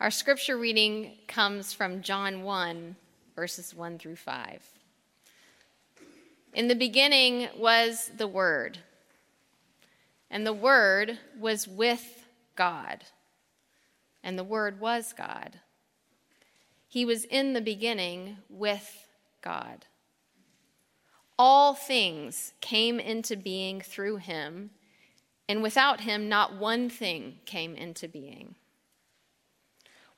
Our scripture reading comes from John 1, verses 1 through 5. In the beginning was the Word, and the Word was with God, and the Word was God. He was in the beginning with God. All things came into being through him, and without him, not one thing came into being.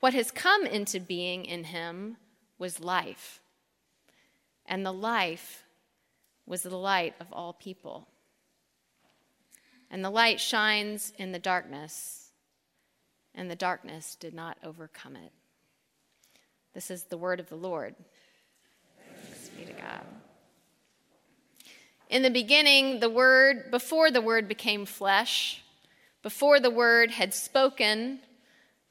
What has come into being in him was life, and the life was the light of all people. And the light shines in the darkness, and the darkness did not overcome it. This is the word of the Lord. Thanks be to God. In the beginning, the Word, before the Word became flesh, before the Word had spoken,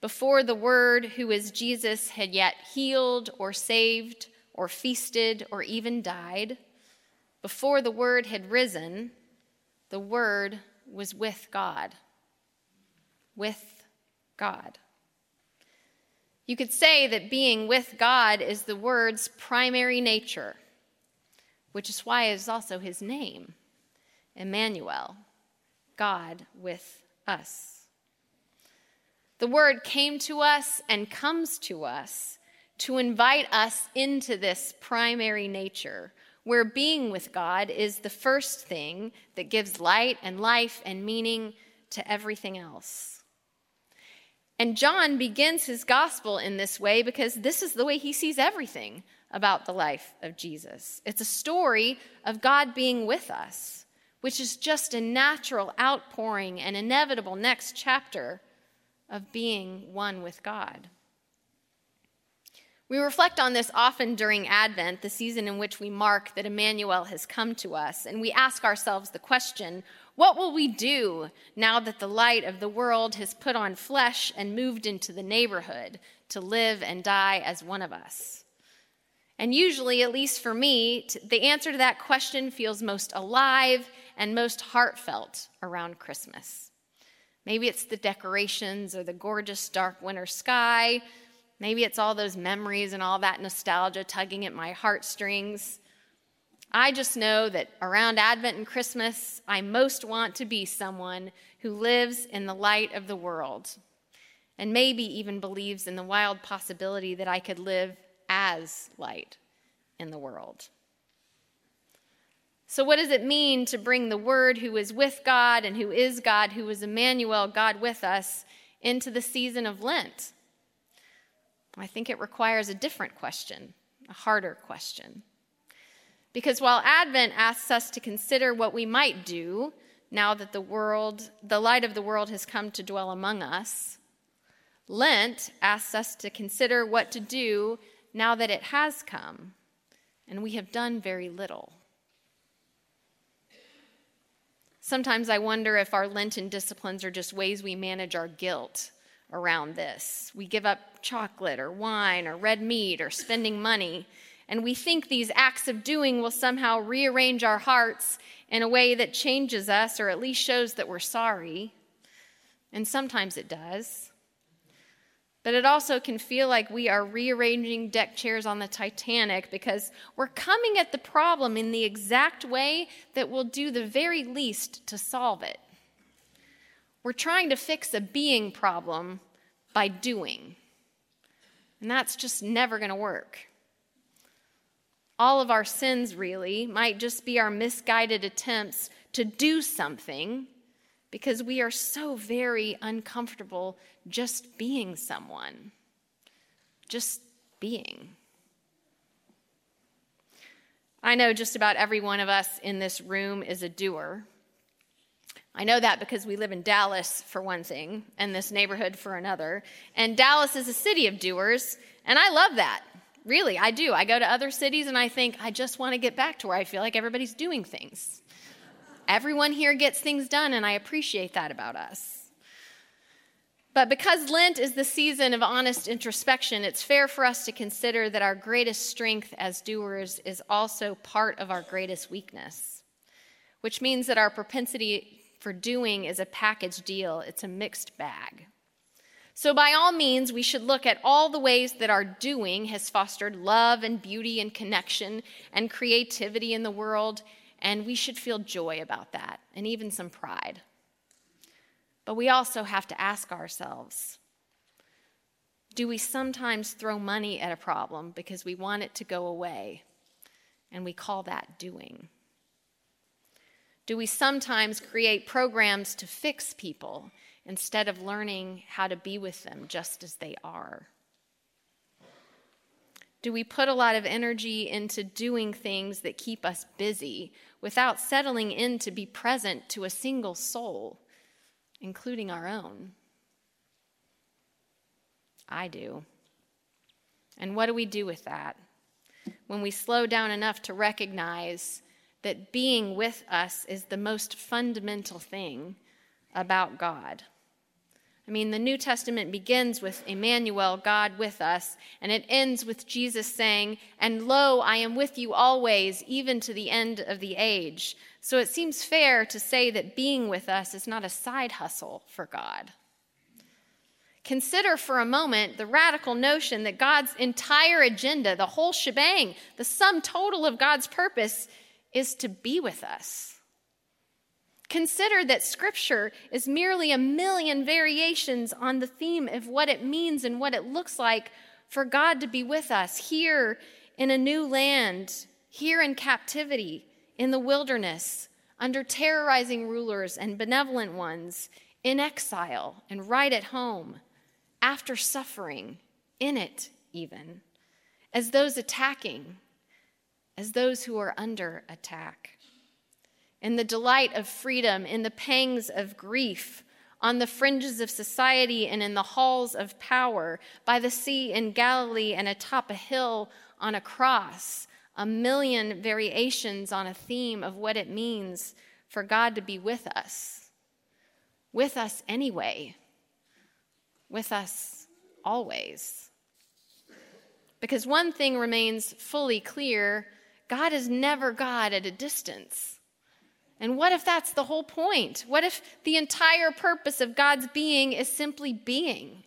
before the Word, who is Jesus, had yet healed or saved or feasted or even died, before the Word had risen, the Word was with God. With God. You could say that being with God is the Word's primary nature which is why it is also his name, Emmanuel, God with us. The word came to us and comes to us to invite us into this primary nature, where being with God is the first thing that gives light and life and meaning to everything else. And John begins his gospel in this way because this is the way he sees everything about the life of Jesus. It's a story of God being with us, which is just a natural outpouring and inevitable next chapter of being one with God. We reflect on this often during Advent, the season in which we mark that Emmanuel has come to us, and we ask ourselves the question what will we do now that the light of the world has put on flesh and moved into the neighborhood to live and die as one of us? And usually, at least for me, the answer to that question feels most alive and most heartfelt around Christmas. Maybe it's the decorations or the gorgeous dark winter sky. Maybe it's all those memories and all that nostalgia tugging at my heartstrings. I just know that around Advent and Christmas, I most want to be someone who lives in the light of the world and maybe even believes in the wild possibility that I could live as light in the world. So, what does it mean to bring the Word who is with God and who is God, who is Emmanuel, God with us, into the season of Lent? I think it requires a different question, a harder question. Because while Advent asks us to consider what we might do now that the world, the light of the world has come to dwell among us, Lent asks us to consider what to do now that it has come, and we have done very little. Sometimes I wonder if our Lenten disciplines are just ways we manage our guilt around this. We give up chocolate or wine or red meat or spending money, and we think these acts of doing will somehow rearrange our hearts in a way that changes us or at least shows that we're sorry. And sometimes it does. But it also can feel like we are rearranging deck chairs on the Titanic because we're coming at the problem in the exact way that will do the very least to solve it. We're trying to fix a being problem by doing, and that's just never going to work. All of our sins, really, might just be our misguided attempts to do something because we are so very uncomfortable just being someone, just being. I know just about every one of us in this room is a doer. I know that because we live in Dallas, for one thing, and this neighborhood for another. And Dallas is a city of doers, and I love that. Really, I do. I go to other cities and I think, I just want to get back to where I feel like everybody's doing things. Everyone here gets things done, and I appreciate that about us. But because Lent is the season of honest introspection, it's fair for us to consider that our greatest strength as doers is also part of our greatest weakness, which means that our propensity for doing is a package deal, it's a mixed bag. So, by all means, we should look at all the ways that our doing has fostered love and beauty and connection and creativity in the world, and we should feel joy about that and even some pride. But we also have to ask ourselves do we sometimes throw money at a problem because we want it to go away? And we call that doing. Do we sometimes create programs to fix people instead of learning how to be with them just as they are? Do we put a lot of energy into doing things that keep us busy without settling in to be present to a single soul, including our own? I do. And what do we do with that? When we slow down enough to recognize that being with us is the most fundamental thing about God. I mean, the New Testament begins with Emmanuel, God with us, and it ends with Jesus saying, And lo, I am with you always, even to the end of the age. So it seems fair to say that being with us is not a side hustle for God. Consider for a moment the radical notion that God's entire agenda, the whole shebang, the sum total of God's purpose, is to be with us. Consider that Scripture is merely a million variations on the theme of what it means and what it looks like for God to be with us here in a new land, here in captivity, in the wilderness, under terrorizing rulers and benevolent ones, in exile and right at home, after suffering, in it even, as those attacking as those who are under attack. In the delight of freedom, in the pangs of grief, on the fringes of society and in the halls of power, by the sea in Galilee and atop a hill on a cross, a million variations on a theme of what it means for God to be with us. With us anyway. With us always. Because one thing remains fully clear God is never God at a distance. And what if that's the whole point? What if the entire purpose of God's being is simply being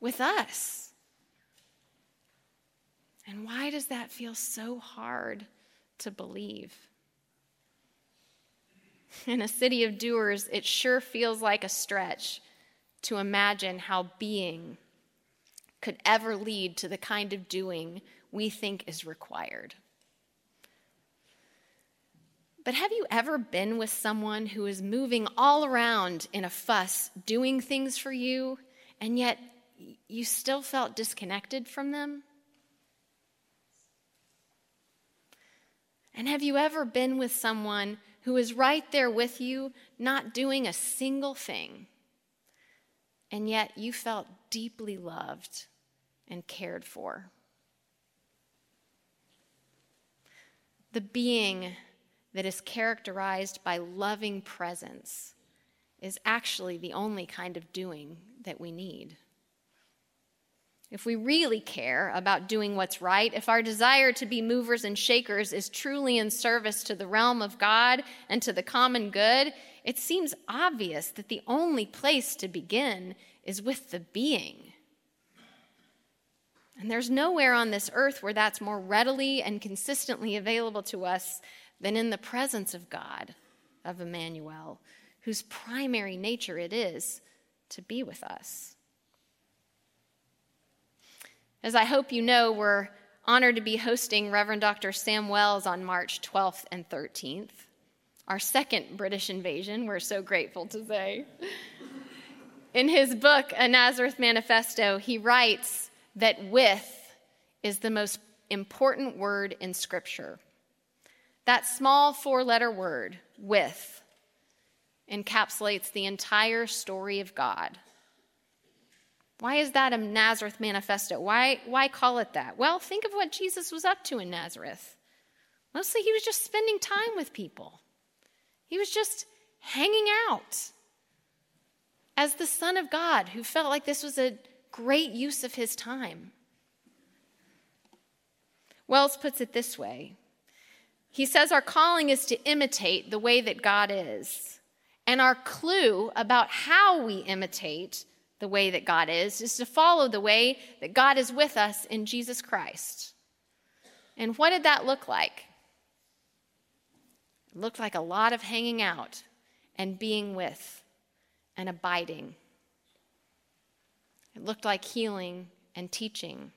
with us? And why does that feel so hard to believe? In a city of doers, it sure feels like a stretch to imagine how being could ever lead to the kind of doing we think is required. But have you ever been with someone who is moving all around in a fuss, doing things for you, and yet you still felt disconnected from them? And have you ever been with someone who is right there with you, not doing a single thing, and yet you felt deeply loved and cared for? the being that is characterized by loving presence is actually the only kind of doing that we need. If we really care about doing what's right, if our desire to be movers and shakers is truly in service to the realm of God and to the common good, it seems obvious that the only place to begin is with the being and there's nowhere on this earth where that's more readily and consistently available to us than in the presence of God, of Emmanuel, whose primary nature it is to be with us. As I hope you know, we're honored to be hosting Reverend Dr. Sam Wells on March 12th and 13th, our second British invasion, we're so grateful to say. In his book, A Nazareth Manifesto, he writes, that with is the most important word in Scripture. That small four letter word, with, encapsulates the entire story of God. Why is that a Nazareth manifesto? Why, why call it that? Well, think of what Jesus was up to in Nazareth. Mostly, he was just spending time with people, he was just hanging out as the Son of God who felt like this was a great use of his time. Wells puts it this way He says, Our calling is to imitate the way that God is. And our clue about how we imitate the way that God is, is to follow the way that God is with us in Jesus Christ. And what did that look like? It looked like a lot of hanging out and being with and abiding. It looked like healing and teaching.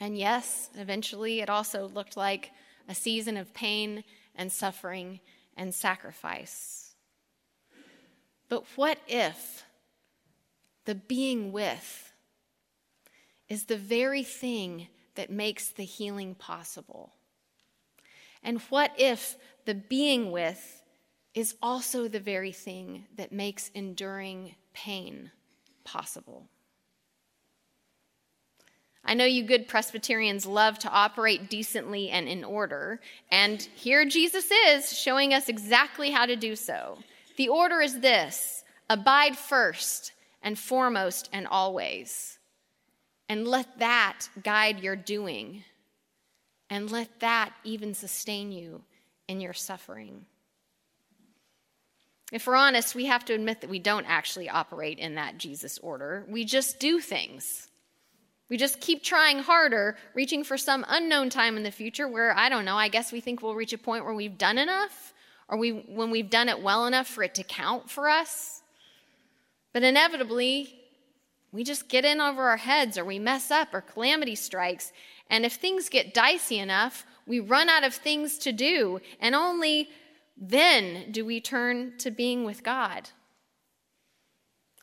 And yes, eventually it also looked like a season of pain and suffering and sacrifice. But what if the being with is the very thing that makes the healing possible? And what if the being with is also the very thing that makes enduring pain possible? I know you good Presbyterians love to operate decently and in order, and here Jesus is showing us exactly how to do so. The order is this abide first and foremost and always, and let that guide your doing, and let that even sustain you in your suffering. If we're honest, we have to admit that we don't actually operate in that Jesus order. We just do things. We just keep trying harder, reaching for some unknown time in the future where, I don't know, I guess we think we'll reach a point where we've done enough, or we, when we've done it well enough for it to count for us. But inevitably, we just get in over our heads, or we mess up, or calamity strikes. And if things get dicey enough, we run out of things to do, and only then do we turn to being with God.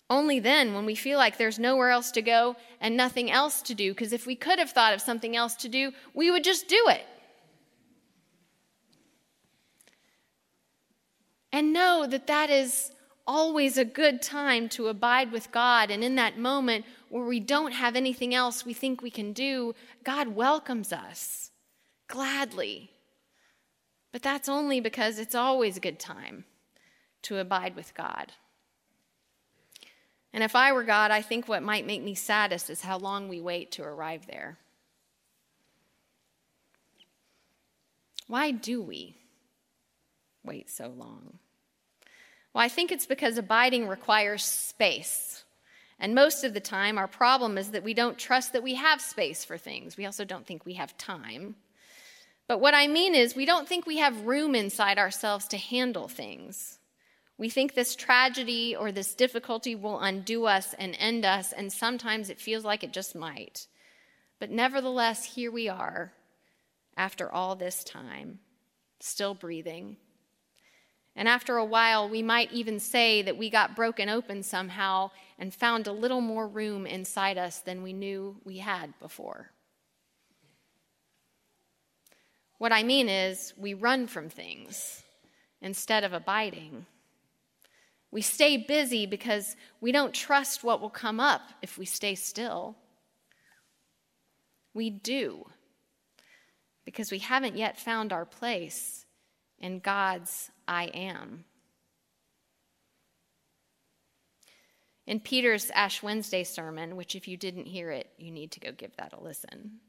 Only then, when we feel like there's nowhere else to go and nothing else to do, because if we could have thought of something else to do, we would just do it. And know that that is always a good time to abide with God. And in that moment where we don't have anything else we think we can do, God welcomes us gladly. But that's only because it's always a good time to abide with God. And if I were God, I think what might make me saddest is how long we wait to arrive there. Why do we wait so long? Well, I think it's because abiding requires space. And most of the time, our problem is that we don't trust that we have space for things. We also don't think we have time. But what I mean is, we don't think we have room inside ourselves to handle things. We think this tragedy or this difficulty will undo us and end us, and sometimes it feels like it just might. But nevertheless, here we are after all this time, still breathing. And after a while, we might even say that we got broken open somehow and found a little more room inside us than we knew we had before. What I mean is, we run from things instead of abiding. We stay busy because we don't trust what will come up if we stay still. We do because we haven't yet found our place in God's I am. In Peter's Ash Wednesday sermon, which if you didn't hear it, you need to go give that a listen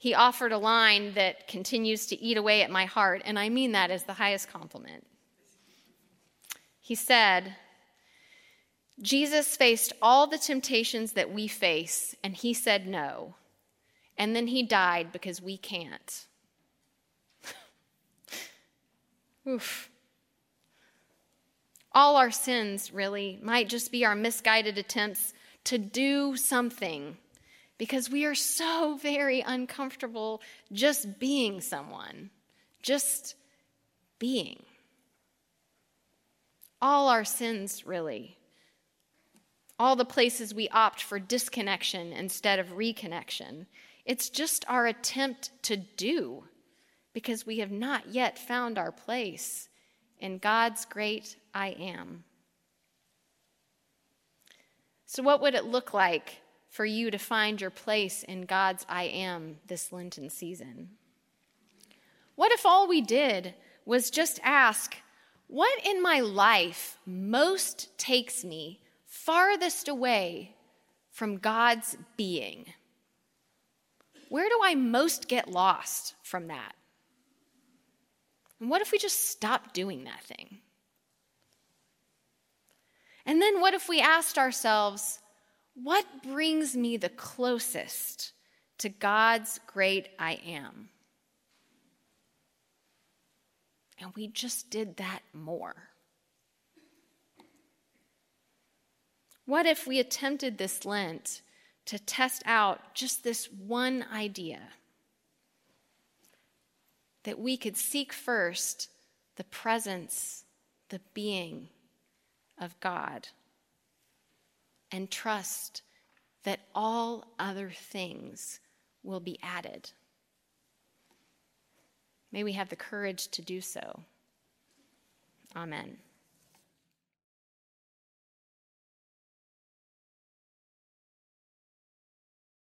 he offered a line that continues to eat away at my heart, and I mean that as the highest compliment. He said, Jesus faced all the temptations that we face, and he said no. And then he died because we can't. Oof. All our sins, really, might just be our misguided attempts to do something because we are so very uncomfortable just being someone, just being. All our sins, really. All the places we opt for disconnection instead of reconnection. It's just our attempt to do because we have not yet found our place in God's great I am. So, what would it look like for you to find your place in God's I am this Lenten season? What if all we did was just ask, what in my life most takes me farthest away from God's being? Where do I most get lost from that? And what if we just stop doing that thing? And then what if we asked ourselves, what brings me the closest to God's great I am? And we just did that more. What if we attempted this Lent to test out just this one idea? That we could seek first the presence, the being of God, and trust that all other things will be added. May we have the courage to do so. Amen.